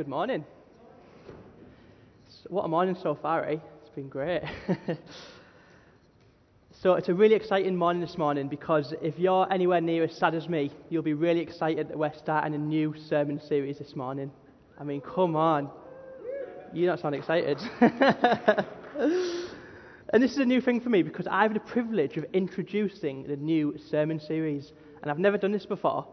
Good morning. What a morning so far, eh? It's been great. so, it's a really exciting morning this morning because if you're anywhere near as sad as me, you'll be really excited that we're starting a new sermon series this morning. I mean, come on. You don't sound excited. and this is a new thing for me because I have the privilege of introducing the new sermon series. And I've never done this before.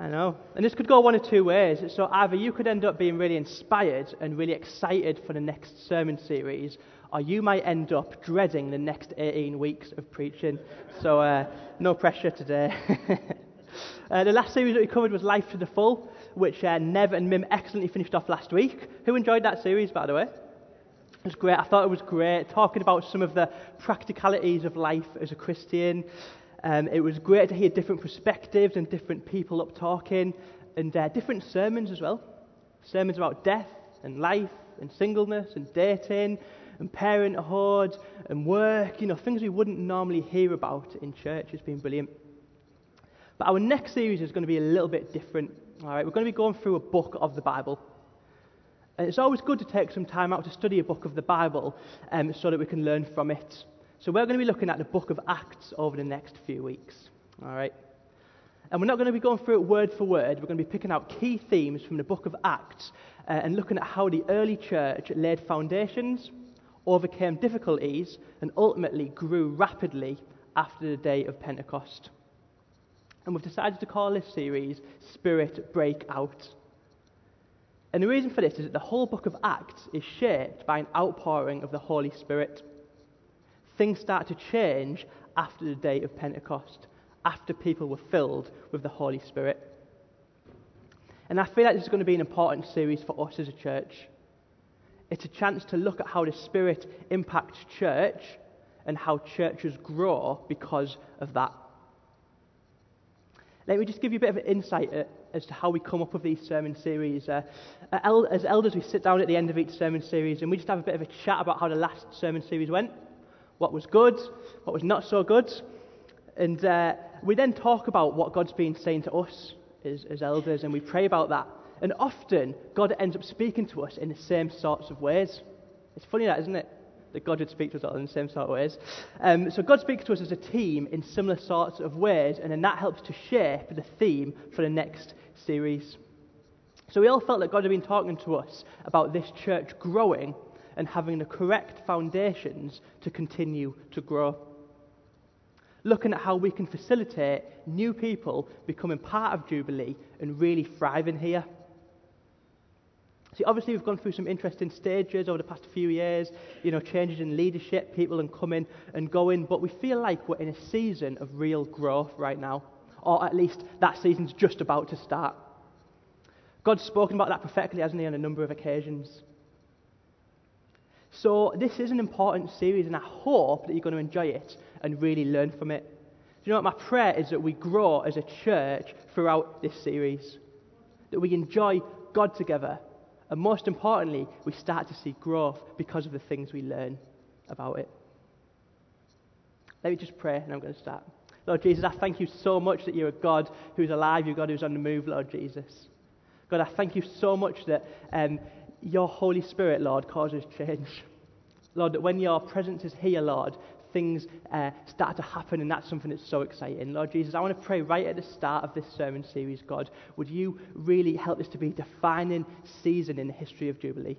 I know. And this could go one of two ways. So either you could end up being really inspired and really excited for the next sermon series, or you might end up dreading the next 18 weeks of preaching. So uh, no pressure today. uh, the last series that we covered was Life to the Full, which uh, Nev and Mim excellently finished off last week. Who enjoyed that series, by the way? It was great. I thought it was great, talking about some of the practicalities of life as a Christian, um, it was great to hear different perspectives and different people up talking, and uh, different sermons as well. Sermons about death and life and singleness and dating and parenthood and work, you know, things we wouldn't normally hear about in church. It's been brilliant. But our next series is going to be a little bit different. All right, we're going to be going through a book of the Bible. And it's always good to take some time out to study a book of the Bible um, so that we can learn from it. So we're going to be looking at the book of Acts over the next few weeks. All right? And we're not going to be going through it word for word. We're going to be picking out key themes from the book of Acts uh, and looking at how the early church laid foundations, overcame difficulties, and ultimately grew rapidly after the day of Pentecost. And we've decided to call this series Spirit Breakout. And the reason for this is that the whole book of Acts is shaped by an outpouring of the Holy Spirit things start to change after the day of Pentecost, after people were filled with the Holy Spirit. And I feel like this is going to be an important series for us as a church. It's a chance to look at how the Spirit impacts church and how churches grow because of that. Let me just give you a bit of an insight uh, as to how we come up with these sermon series. Uh, as elders, we sit down at the end of each sermon series and we just have a bit of a chat about how the last sermon series went what was good, what was not so good. And uh, we then talk about what God's been saying to us as, as elders, and we pray about that. And often, God ends up speaking to us in the same sorts of ways. It's funny that, isn't it? That God would speak to us all in the same sort of ways. Um, so God speaks to us as a team in similar sorts of ways, and then that helps to shape the theme for the next series. So we all felt that God had been talking to us about this church growing and having the correct foundations to continue to grow. Looking at how we can facilitate new people becoming part of Jubilee and really thriving here. See, obviously, we've gone through some interesting stages over the past few years, you know, changes in leadership, people and coming and going, but we feel like we're in a season of real growth right now, or at least that season's just about to start. God's spoken about that prophetically, hasn't He, on a number of occasions. So, this is an important series, and I hope that you're going to enjoy it and really learn from it. Do you know what? My prayer is that we grow as a church throughout this series, that we enjoy God together, and most importantly, we start to see growth because of the things we learn about it. Let me just pray, and I'm going to start. Lord Jesus, I thank you so much that you're a God who's alive, you're a God who's on the move, Lord Jesus. God, I thank you so much that um, your Holy Spirit, Lord, causes change. Lord, that when your presence is here, Lord, things uh, start to happen, and that's something that's so exciting. Lord Jesus, I want to pray right at the start of this sermon series, God, would you really help this to be a defining season in the history of Jubilee?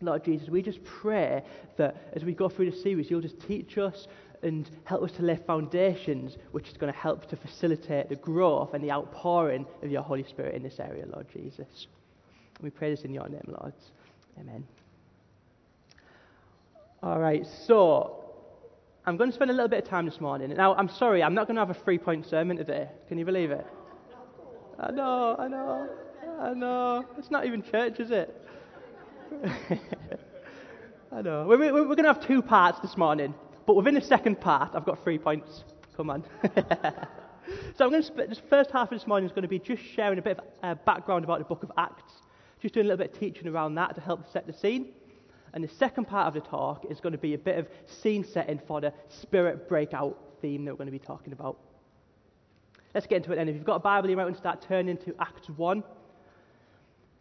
Lord Jesus, we just pray that as we go through the series, you'll just teach us and help us to lay foundations which is going to help to facilitate the growth and the outpouring of your Holy Spirit in this area, Lord Jesus. We pray this in your name, Lord. Amen. All right, so I'm going to spend a little bit of time this morning. Now, I'm sorry, I'm not going to have a three point sermon today. Can you believe it? I know, I know, I know. It's not even church, is it? I know. We're, we're, we're going to have two parts this morning, but within the second part, I've got three points. Come on. so I'm going to split this first half of this morning is going to be just sharing a bit of uh, background about the book of Acts. Just doing a little bit of teaching around that to help set the scene. And the second part of the talk is going to be a bit of scene setting for the spirit breakout theme that we're going to be talking about. Let's get into it then. If you've got a Bible, you might want to start turning to Acts 1.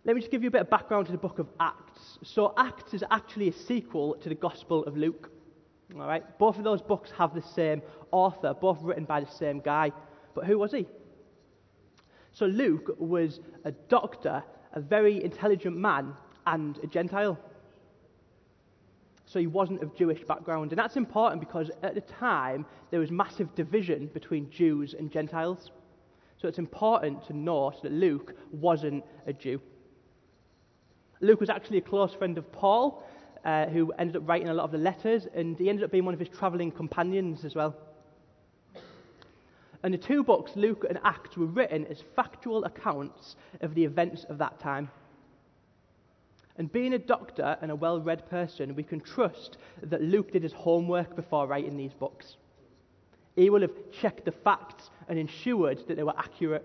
Let me just give you a bit of background to the book of Acts. So, Acts is actually a sequel to the Gospel of Luke. All right? Both of those books have the same author, both written by the same guy. But who was he? So, Luke was a doctor, a very intelligent man, and a Gentile. So, he wasn't of Jewish background. And that's important because at the time, there was massive division between Jews and Gentiles. So, it's important to note that Luke wasn't a Jew. Luke was actually a close friend of Paul, uh, who ended up writing a lot of the letters, and he ended up being one of his traveling companions as well. And the two books, Luke and Acts, were written as factual accounts of the events of that time. And being a doctor and a well read person, we can trust that Luke did his homework before writing these books. He will have checked the facts and ensured that they were accurate.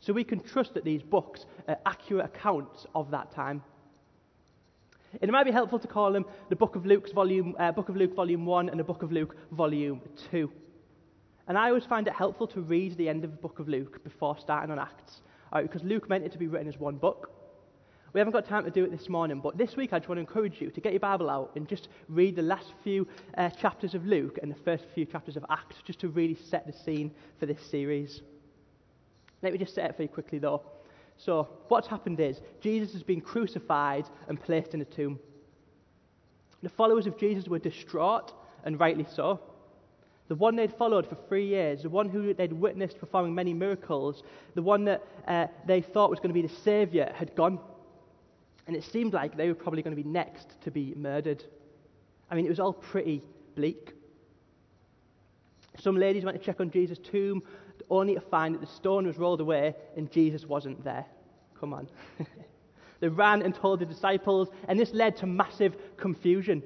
So we can trust that these books are accurate accounts of that time. And it might be helpful to call them the Book of Luke's volume, uh, Book of Luke Volume 1 and the Book of Luke Volume 2. And I always find it helpful to read the end of the Book of Luke before starting on Acts, right, because Luke meant it to be written as one book. We haven't got time to do it this morning, but this week I just want to encourage you to get your Bible out and just read the last few uh, chapters of Luke and the first few chapters of Acts, just to really set the scene for this series. Let me just set it for you quickly, though. So, what's happened is Jesus has been crucified and placed in a tomb. The followers of Jesus were distraught, and rightly so. The one they'd followed for three years, the one who they'd witnessed performing many miracles, the one that uh, they thought was going to be the Saviour, had gone. And it seemed like they were probably going to be next to be murdered. I mean, it was all pretty bleak. Some ladies went to check on Jesus' tomb only to find that the stone was rolled away and Jesus wasn't there. Come on. they ran and told the disciples, and this led to massive confusion.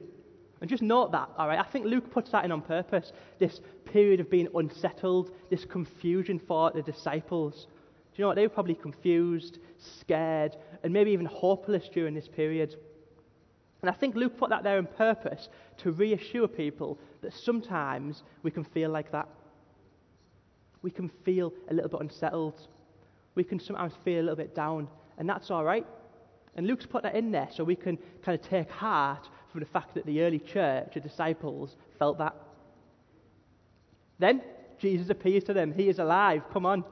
And just note that, all right? I think Luke puts that in on purpose this period of being unsettled, this confusion for the disciples. Do you know what? They were probably confused, scared, and maybe even hopeless during this period. And I think Luke put that there on purpose to reassure people that sometimes we can feel like that we can feel a little bit unsettled. We can sometimes feel a little bit down, and that's all right. And Luke's put that in there so we can kind of take heart the fact that the early church, the disciples, felt that. Then Jesus appears to them. He is alive. Come on.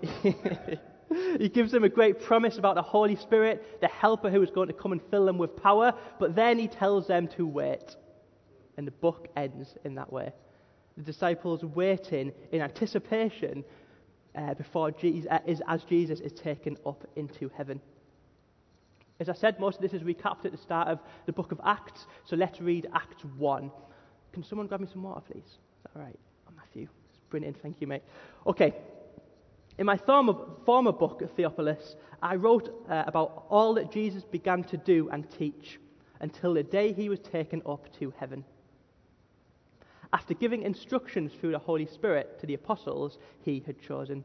he gives them a great promise about the Holy Spirit, the helper who is going to come and fill them with power, but then he tells them to wait. And the book ends in that way the disciples waiting in anticipation uh, before Jesus, uh, is, as Jesus is taken up into heaven. As I said, most of this is recapped at the start of the book of Acts, so let's read Acts 1. Can someone grab me some water, please? Is that all right? Oh, Matthew. Brilliant, thank you, mate. Okay. In my former, former book, Theophilus, I wrote uh, about all that Jesus began to do and teach until the day he was taken up to heaven after giving instructions through the Holy Spirit to the apostles he had chosen.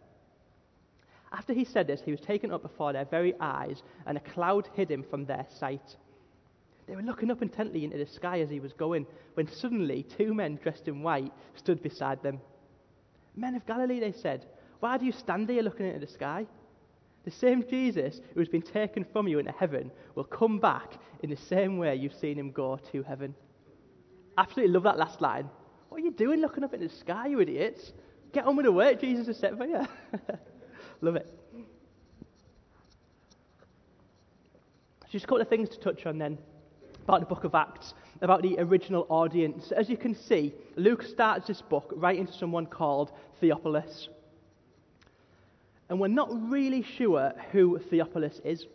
After he said this, he was taken up before their very eyes, and a cloud hid him from their sight. They were looking up intently into the sky as he was going, when suddenly two men dressed in white stood beside them. Men of Galilee, they said, why do you stand here looking into the sky? The same Jesus who has been taken from you into heaven will come back in the same way you've seen him go to heaven. Absolutely love that last line. What are you doing looking up into the sky, you idiots? Get on with the work Jesus has set for you. love it. Just a couple of things to touch on then. about the book of Acts, about the original audience. As you can see, Luke starts this book writing to someone called Theophilus. And we're not really sure who Theophilus is.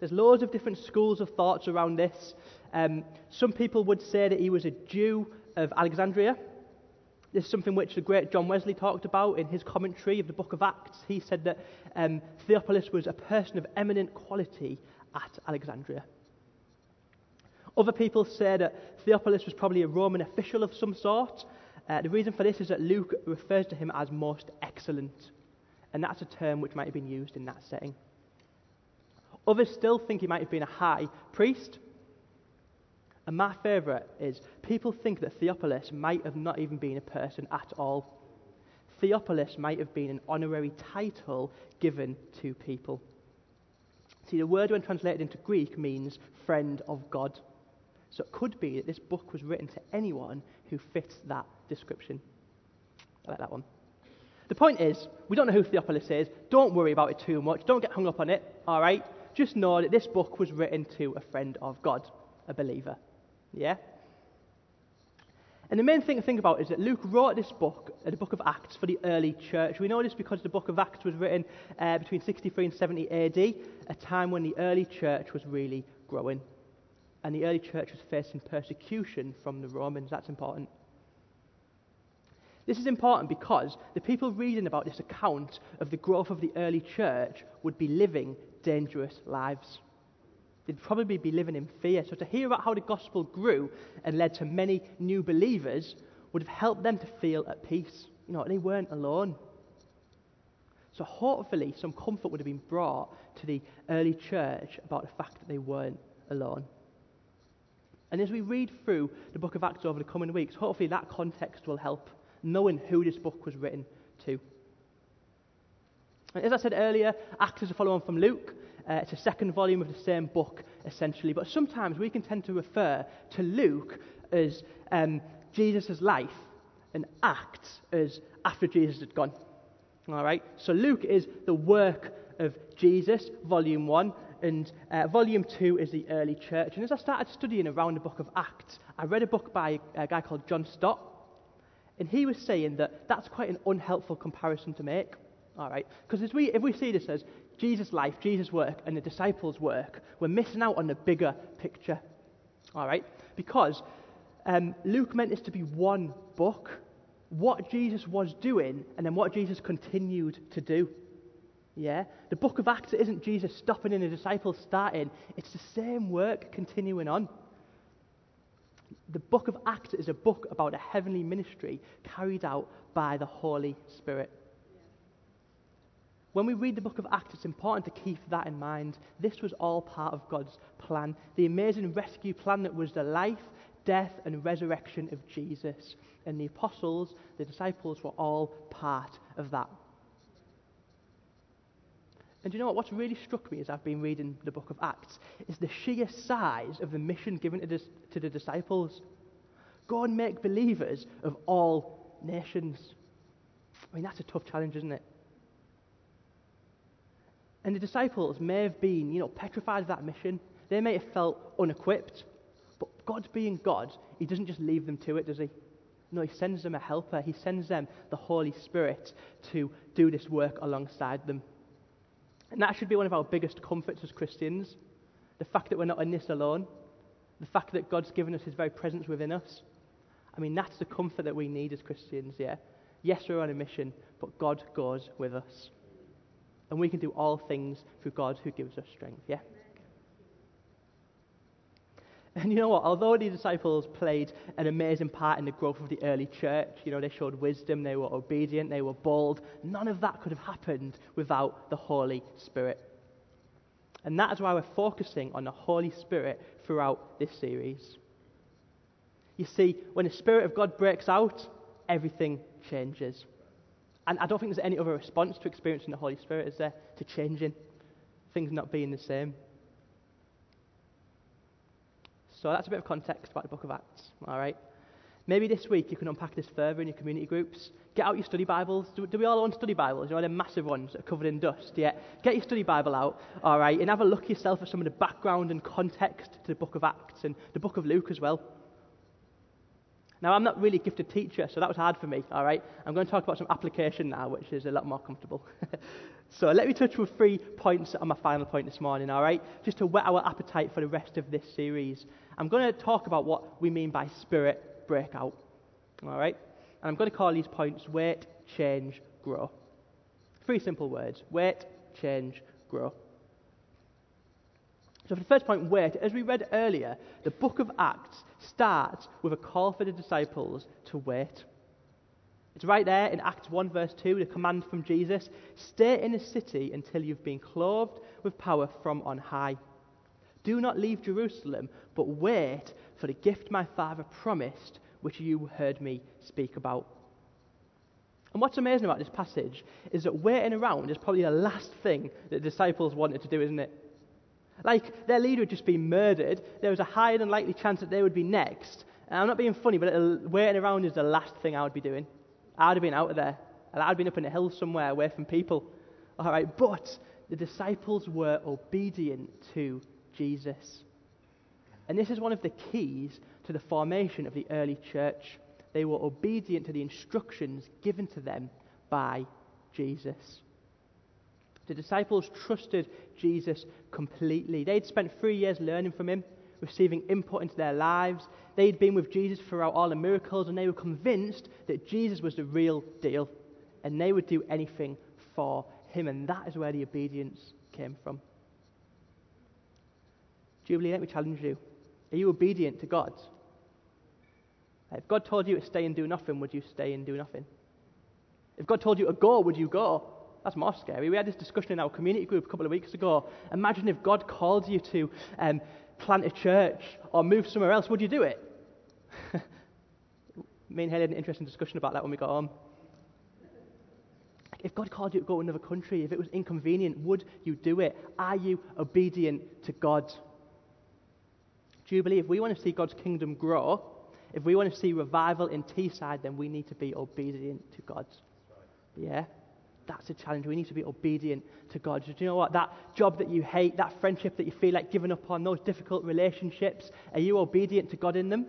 There's loads of different schools of thoughts around this. Um, some people would say that he was a Jew of Alexandria. This is something which the great John Wesley talked about in his commentary of the book of Acts. He said that um, Theophilus was a person of eminent quality at Alexandria. Other people say that Theophilus was probably a Roman official of some sort. Uh, the reason for this is that Luke refers to him as most excellent, and that's a term which might have been used in that setting. Others still think he might have been a high priest. And my favourite is people think that Theophilus might have not even been a person at all. Theophilus might have been an honorary title given to people. See, the word, when translated into Greek, means friend of God. So it could be that this book was written to anyone who fits that description. I like that one. The point is, we don't know who Theophilus is. Don't worry about it too much. Don't get hung up on it, all right? Just know that this book was written to a friend of God, a believer. Yeah? And the main thing to think about is that Luke wrote this book, uh, the book of Acts, for the early church. We know this because the book of Acts was written uh, between 63 and 70 AD, a time when the early church was really growing. And the early church was facing persecution from the Romans. That's important. This is important because the people reading about this account of the growth of the early church would be living dangerous lives. They'd probably be living in fear. So to hear about how the gospel grew and led to many new believers would have helped them to feel at peace. You know, they weren't alone. So hopefully some comfort would have been brought to the early church about the fact that they weren't alone. And as we read through the book of Acts over the coming weeks, hopefully that context will help, knowing who this book was written to. And as I said earlier, Acts is a follow on from Luke. Uh, it's a second volume of the same book, essentially. But sometimes we can tend to refer to Luke as um, Jesus' life and Acts as after Jesus had gone. All right? So Luke is the work of Jesus, volume one, and uh, volume two is the early church. And as I started studying around the book of Acts, I read a book by a guy called John Stott, and he was saying that that's quite an unhelpful comparison to make. All right? Because we, if we see this as Jesus' life, Jesus' work, and the disciples' work, we're missing out on the bigger picture. All right? Because um, Luke meant this to be one book what Jesus was doing and then what Jesus continued to do. Yeah? The book of Acts isn't Jesus stopping and the disciples starting, it's the same work continuing on. The book of Acts is a book about a heavenly ministry carried out by the Holy Spirit. When we read the book of Acts, it's important to keep that in mind. This was all part of God's plan, the amazing rescue plan that was the life, death, and resurrection of Jesus. And the apostles, the disciples, were all part of that. And you know what? What's really struck me as I've been reading the book of Acts is the sheer size of the mission given to, the, to the disciples. Go and make believers of all nations. I mean, that's a tough challenge, isn't it? And the disciples may have been, you know, petrified of that mission. They may have felt unequipped. But God being God, He doesn't just leave them to it, does He? No, He sends them a helper. He sends them the Holy Spirit to do this work alongside them. And that should be one of our biggest comforts as Christians the fact that we're not in this alone, the fact that God's given us His very presence within us. I mean, that's the comfort that we need as Christians, yeah? Yes, we're on a mission, but God goes with us. And we can do all things through God who gives us strength, yeah? And you know what? Although the disciples played an amazing part in the growth of the early church, you know, they showed wisdom, they were obedient, they were bold, none of that could have happened without the Holy Spirit. And that is why we're focusing on the Holy Spirit throughout this series. You see, when the Spirit of God breaks out, everything changes. And I don't think there's any other response to experiencing the Holy Spirit, is there? To changing, things not being the same. So that's a bit of context about the book of Acts, all right? Maybe this week you can unpack this further in your community groups. Get out your study Bibles. Do, do we all own study Bibles? You know, they're massive ones that are covered in dust. Yeah. Get your study Bible out, all right, and have a look yourself at some of the background and context to the book of Acts and the book of Luke as well. Now, I'm not really a gifted teacher, so that was hard for me, all right? I'm going to talk about some application now, which is a lot more comfortable. so let me touch with three points on my final point this morning, all right? Just to whet our appetite for the rest of this series. I'm going to talk about what we mean by spirit breakout, all right? And I'm going to call these points wait, change, grow. Three simple words wait, change, grow. So, for the first point, wait, as we read earlier, the book of Acts starts with a call for the disciples to wait. It's right there in Acts 1, verse 2, the command from Jesus stay in the city until you've been clothed with power from on high. Do not leave Jerusalem, but wait for the gift my Father promised, which you heard me speak about. And what's amazing about this passage is that waiting around is probably the last thing that the disciples wanted to do, isn't it? Like their leader had just been murdered, there was a higher than likely chance that they would be next. And I'm not being funny, but waiting around is the last thing I would be doing. I'd have been out of there. And I'd have been up in a hill somewhere away from people. All right, but the disciples were obedient to Jesus. And this is one of the keys to the formation of the early church. They were obedient to the instructions given to them by Jesus. The disciples trusted Jesus completely. They'd spent three years learning from him, receiving input into their lives. They'd been with Jesus throughout all the miracles, and they were convinced that Jesus was the real deal, and they would do anything for him. And that is where the obedience came from. Jubilee, let me challenge you. Are you obedient to God? If God told you to stay and do nothing, would you stay and do nothing? If God told you to go, would you go? That's more scary. We had this discussion in our community group a couple of weeks ago. Imagine if God called you to um, plant a church or move somewhere else. Would you do it? Me and Haley had an interesting discussion about that when we got home. If God called you to go to another country, if it was inconvenient, would you do it? Are you obedient to God? Do you believe if we want to see God's kingdom grow, if we want to see revival in Teesside, then we need to be obedient to God. Yeah? That's a challenge. We need to be obedient to God. Do you know what? That job that you hate, that friendship that you feel like giving up on, those difficult relationships, are you obedient to God in them?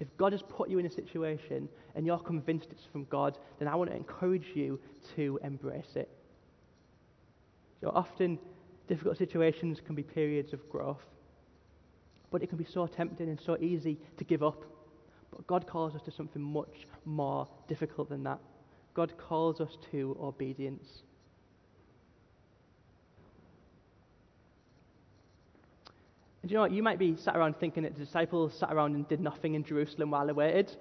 If God has put you in a situation and you're convinced it's from God, then I want to encourage you to embrace it. So often, difficult situations can be periods of growth, but it can be so tempting and so easy to give up. But God calls us to something much more difficult than that. God calls us to obedience. And you know what? You might be sat around thinking that the disciples sat around and did nothing in Jerusalem while they waited.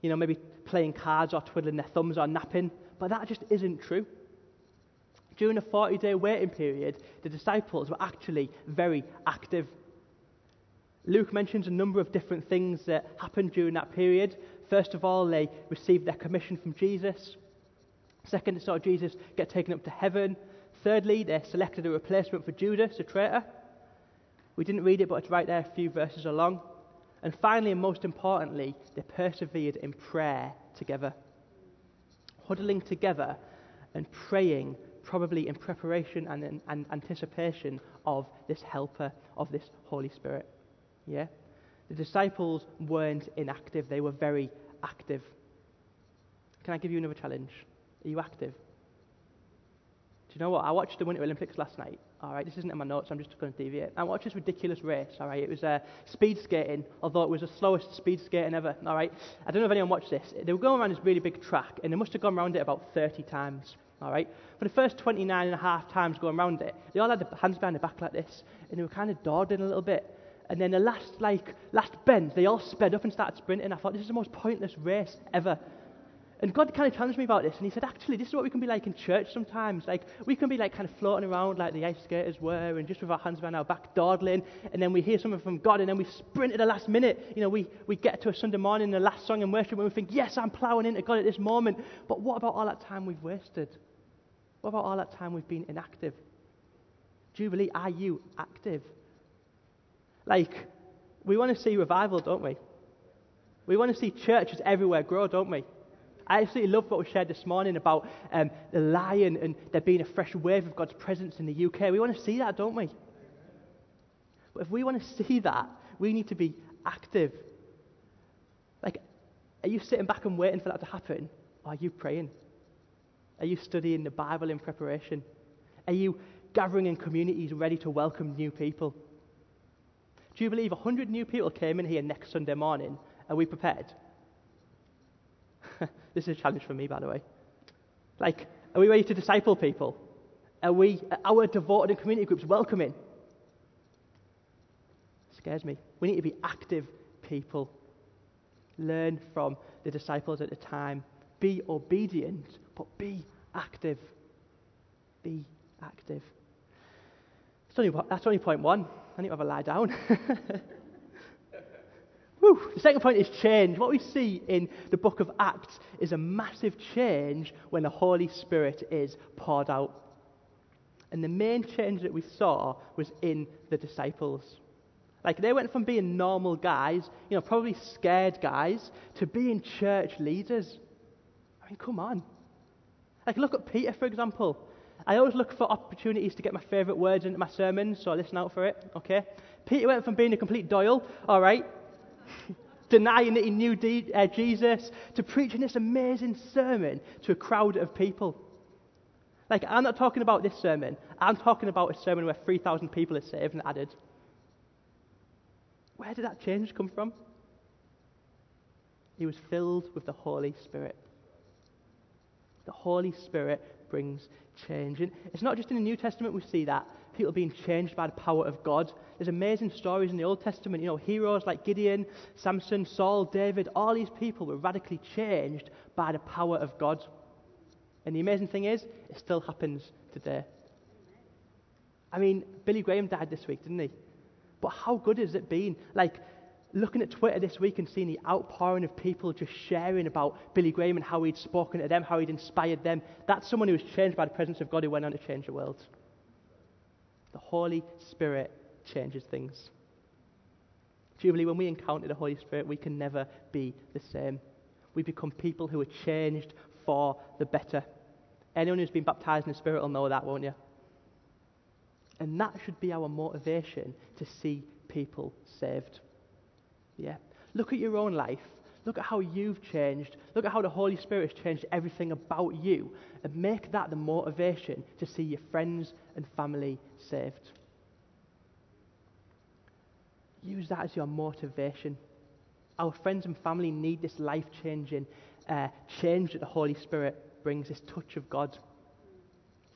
You know, maybe playing cards or twiddling their thumbs or napping. But that just isn't true. During the 40 day waiting period, the disciples were actually very active. Luke mentions a number of different things that happened during that period. First of all, they received their commission from Jesus. Second, they saw Jesus get taken up to heaven. Thirdly, they selected a replacement for Judas, a traitor. We didn't read it, but it's right there a few verses along. And finally, and most importantly, they persevered in prayer together, huddling together and praying, probably in preparation and in and anticipation of this helper, of this Holy Spirit. Yeah? The disciples weren't inactive, they were very active. Can I give you another challenge? Are you active? Do you know what? I watched the Winter Olympics last night. All right, this isn't in my notes. I'm just going to deviate. I watched this ridiculous race. All right, it was uh, speed skating, although it was the slowest speed skating ever. All right, I don't know if anyone watched this. They were going around this really big track, and they must have gone around it about 30 times. All right, for the first 29 and a half times going around it, they all had their hands behind their back like this, and they were kind of dawdling a little bit. And then the last, like, last bend, they all sped up and started sprinting. I thought this is the most pointless race ever. And God kind of challenged me about this, and He said, actually, this is what we can be like in church sometimes. Like, we can be like kind of floating around like the ice skaters were, and just with our hands behind our back, dawdling, and then we hear something from God, and then we sprint at the last minute. You know, we, we get to a Sunday morning, the last song in worship, and we think, yes, I'm plowing into God at this moment. But what about all that time we've wasted? What about all that time we've been inactive? Jubilee, are you active? Like, we want to see revival, don't we? We want to see churches everywhere grow, don't we? I absolutely love what we shared this morning about um, the lion and there being a fresh wave of God's presence in the UK. We want to see that, don't we? But if we want to see that, we need to be active. Like, are you sitting back and waiting for that to happen? Or are you praying? Are you studying the Bible in preparation? Are you gathering in communities ready to welcome new people? Do you believe 100 new people came in here next Sunday morning? Are we prepared? this is a challenge for me, by the way. Like, are we ready to disciple people? Are we, our devoted and community groups welcoming? scares me. We need to be active people. Learn from the disciples at the time. Be obedient, but be active. Be active. Only, that's only point one. I need to have a lie down. Whew. The second point is change. What we see in the book of Acts is a massive change when the Holy Spirit is poured out. And the main change that we saw was in the disciples. Like they went from being normal guys, you know, probably scared guys, to being church leaders. I mean, come on. Like look at Peter, for example. I always look for opportunities to get my favourite words into my sermons, so I listen out for it, okay? Peter went from being a complete Doyle, all right, denying that he knew uh, Jesus, to preaching this amazing sermon to a crowd of people. Like, I'm not talking about this sermon. I'm talking about a sermon where 3,000 people are saved and added. Where did that change come from? He was filled with the Holy Spirit. The Holy Spirit brings change. And it's not just in the New Testament we see that. People being changed by the power of God. There's amazing stories in the Old Testament. You know, heroes like Gideon, Samson, Saul, David, all these people were radically changed by the power of God. And the amazing thing is, it still happens today. I mean, Billy Graham died this week, didn't he? But how good has it been? Like, looking at Twitter this week and seeing the outpouring of people just sharing about Billy Graham and how he'd spoken to them, how he'd inspired them. That's someone who was changed by the presence of God who went on to change the world. The Holy Spirit changes things. Jubilee, when we encounter the Holy Spirit, we can never be the same. We become people who are changed for the better. Anyone who's been baptized in the Spirit will know that, won't you? And that should be our motivation to see people saved. Yeah. Look at your own life. Look at how you've changed. Look at how the Holy Spirit has changed everything about you. And make that the motivation to see your friends and family saved. Use that as your motivation. Our friends and family need this life changing uh, change that the Holy Spirit brings, this touch of God.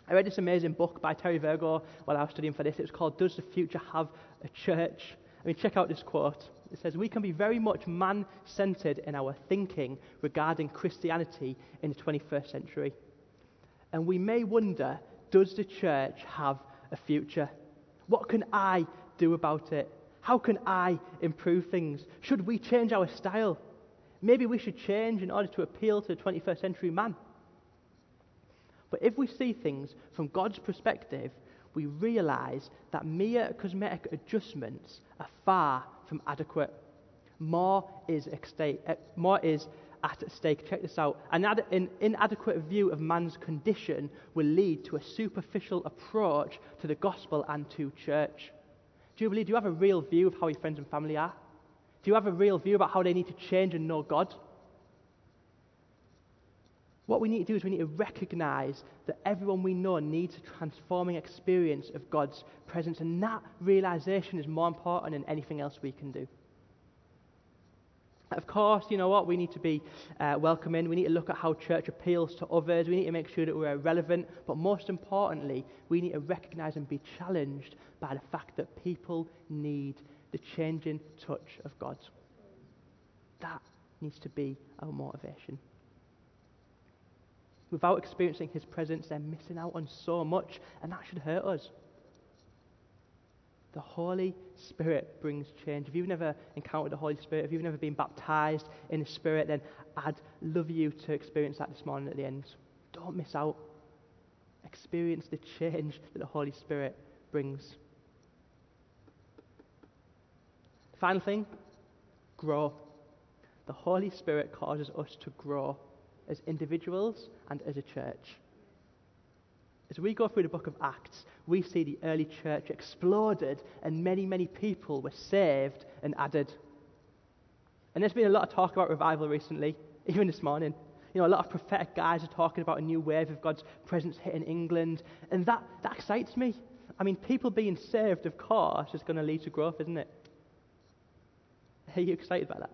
I read this amazing book by Terry Virgo while I was studying for this. It was called Does the Future Have a Church? I mean, check out this quote. It says, We can be very much man centered in our thinking regarding Christianity in the 21st century. And we may wonder, does the church have a future? What can I do about it? How can I improve things? Should we change our style? Maybe we should change in order to appeal to the 21st century man. But if we see things from God's perspective, we realize that mere cosmetic adjustments are far from adequate. More is, stake, uh, more is at stake. Check this out. An, ad- an inadequate view of man's condition will lead to a superficial approach to the gospel and to church. Do you believe? Do you have a real view of how your friends and family are? Do you have a real view about how they need to change and know God? What we need to do is we need to recognize that everyone we know needs a transforming experience of God's presence, and that realization is more important than anything else we can do. Of course, you know what? We need to be uh, welcoming. We need to look at how church appeals to others. We need to make sure that we're relevant. But most importantly, we need to recognize and be challenged by the fact that people need the changing touch of God. That needs to be our motivation without experiencing His presence, they're missing out on so much, and that should hurt us. The Holy Spirit brings change. If you've never encountered the Holy Spirit, if you've never been baptized in the Spirit, then I'd love you to experience that this morning at the end. Don't miss out. Experience the change that the Holy Spirit brings. Final thing grow. the Holy Spirit causes us to grow as individuals and as a church. As we go through the book of Acts, we see the early church exploded and many, many people were saved and added. And there's been a lot of talk about revival recently, even this morning. You know, a lot of prophetic guys are talking about a new wave of God's presence hitting England, and that, that excites me. I mean, people being saved, of course, is going to lead to growth, isn't it? Are you excited about that?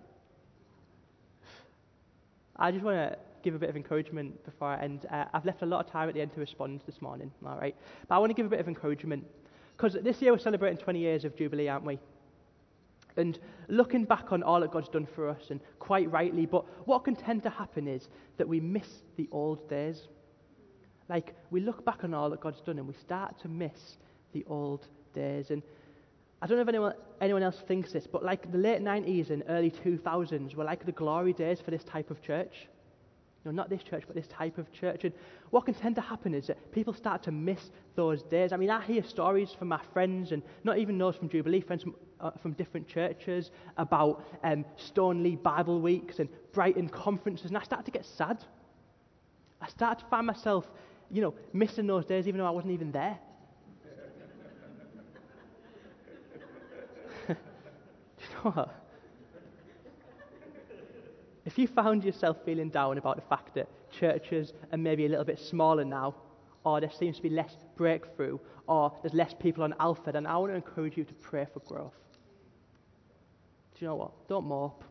I just want to give a bit of encouragement before I end. Uh, I've left a lot of time at the end to respond this morning, all right? But I want to give a bit of encouragement because this year we're celebrating 20 years of Jubilee, aren't we? And looking back on all that God's done for us, and quite rightly, but what can tend to happen is that we miss the old days. Like, we look back on all that God's done and we start to miss the old days. And I don't know if anyone, anyone else thinks this, but like the late 90s and early 2000s were like the glory days for this type of church. Not this church, but this type of church. And what can tend to happen is that people start to miss those days. I mean, I hear stories from my friends, and not even those from Jubilee, friends from, uh, from different churches, about um, Stoneleigh Bible Weeks and Brighton conferences, and I start to get sad. I start to find myself, you know, missing those days, even though I wasn't even there. You know what? If you found yourself feeling down about the fact that churches are maybe a little bit smaller now, or there seems to be less breakthrough, or there's less people on Alpha, then I want to encourage you to pray for growth. Do you know what? Don't mope.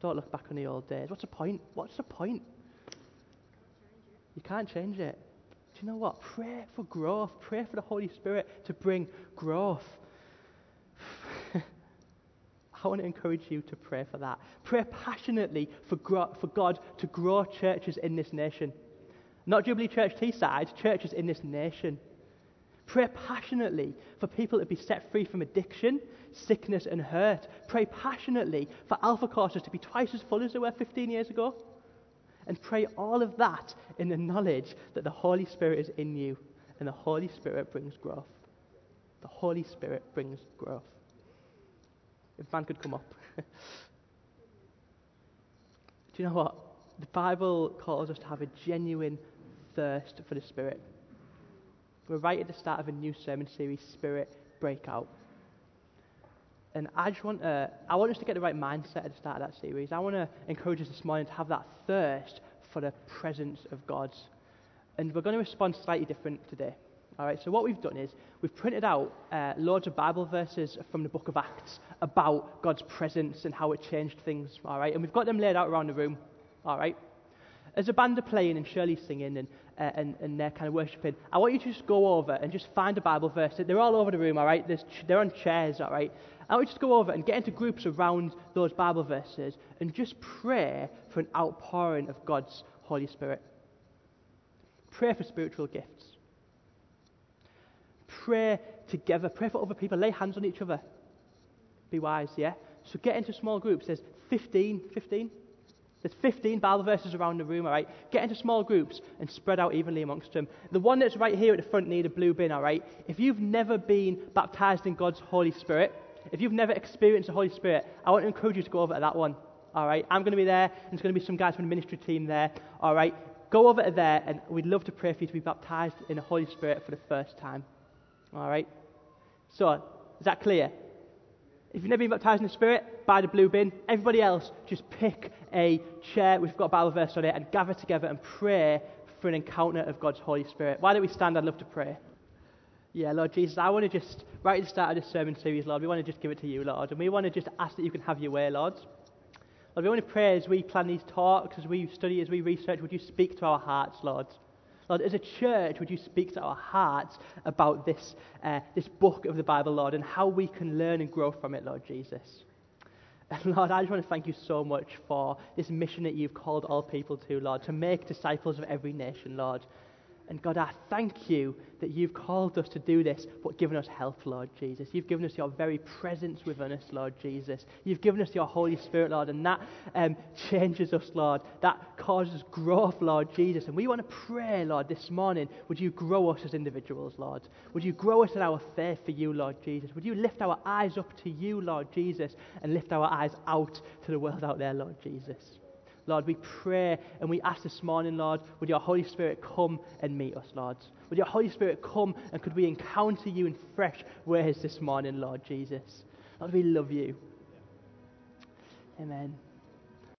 Don't look back on the old days. What's the point? What's the point? You can't change it. Do you know what? Pray for growth. Pray for the Holy Spirit to bring growth. I want to encourage you to pray for that. Pray passionately for, gro- for God to grow churches in this nation. Not Jubilee Church Teesside, churches in this nation. Pray passionately for people to be set free from addiction, sickness, and hurt. Pray passionately for Alpha courses to be twice as full as they were 15 years ago. And pray all of that in the knowledge that the Holy Spirit is in you and the Holy Spirit brings growth. The Holy Spirit brings growth. If man could come up. Do you know what? The Bible calls us to have a genuine thirst for the Spirit. We're right at the start of a new sermon series, Spirit Breakout. And I just want to, I want us to get the right mindset at the start of that series. I want to encourage us this morning to have that thirst for the presence of God. And we're going to respond slightly different today. All right, so what we've done is we've printed out uh, loads of Bible verses from the book of Acts about God's presence and how it changed things. All right, and we've got them laid out around the room. All right. As a band are playing and Shirley's singing and, uh, and, and they're kind of worshipping, I want you to just go over and just find a Bible verse. They're all over the room, all right? There's, they're on chairs, all right? I want you to just go over and get into groups around those Bible verses and just pray for an outpouring of God's Holy Spirit. Pray for spiritual gifts pray together, pray for other people, lay hands on each other. Be wise, yeah? So get into small groups. There's 15, 15? There's 15 Bible verses around the room, all right? Get into small groups and spread out evenly amongst them. The one that's right here at the front near the blue bin, all right? If you've never been baptized in God's Holy Spirit, if you've never experienced the Holy Spirit, I want to encourage you to go over to that one, all right? I'm going to be there, and there's going to be some guys from the ministry team there, all right? Go over to there, and we'd love to pray for you to be baptized in the Holy Spirit for the first time. All right? So, is that clear? If you've never been baptized in the Spirit, by the blue bin. Everybody else, just pick a chair. We've got a Bible verse on it and gather together and pray for an encounter of God's Holy Spirit. Why don't we stand? I'd love to pray. Yeah, Lord Jesus, I want to just, right at the start of this sermon series, Lord, we want to just give it to you, Lord. And we want to just ask that you can have your way, Lord. Lord, we want to pray as we plan these talks, as we study, as we research, would you speak to our hearts, Lord? Lord, as a church, would you speak to our hearts about this, uh, this book of the Bible, Lord, and how we can learn and grow from it, Lord Jesus? And Lord, I just want to thank you so much for this mission that you've called all people to, Lord, to make disciples of every nation, Lord. And God, I thank you that you've called us to do this, but given us help, Lord Jesus. You've given us your very presence within us, Lord Jesus. You've given us your Holy Spirit, Lord, and that um, changes us, Lord. That causes growth, Lord Jesus. And we want to pray, Lord, this morning, would you grow us as individuals, Lord? Would you grow us in our faith for you, Lord Jesus? Would you lift our eyes up to you, Lord Jesus, and lift our eyes out to the world out there, Lord Jesus? Lord, we pray and we ask this morning, Lord, would your Holy Spirit come and meet us, Lord? Would your Holy Spirit come and could we encounter you in fresh ways this morning, Lord Jesus? Lord, we love you. Amen.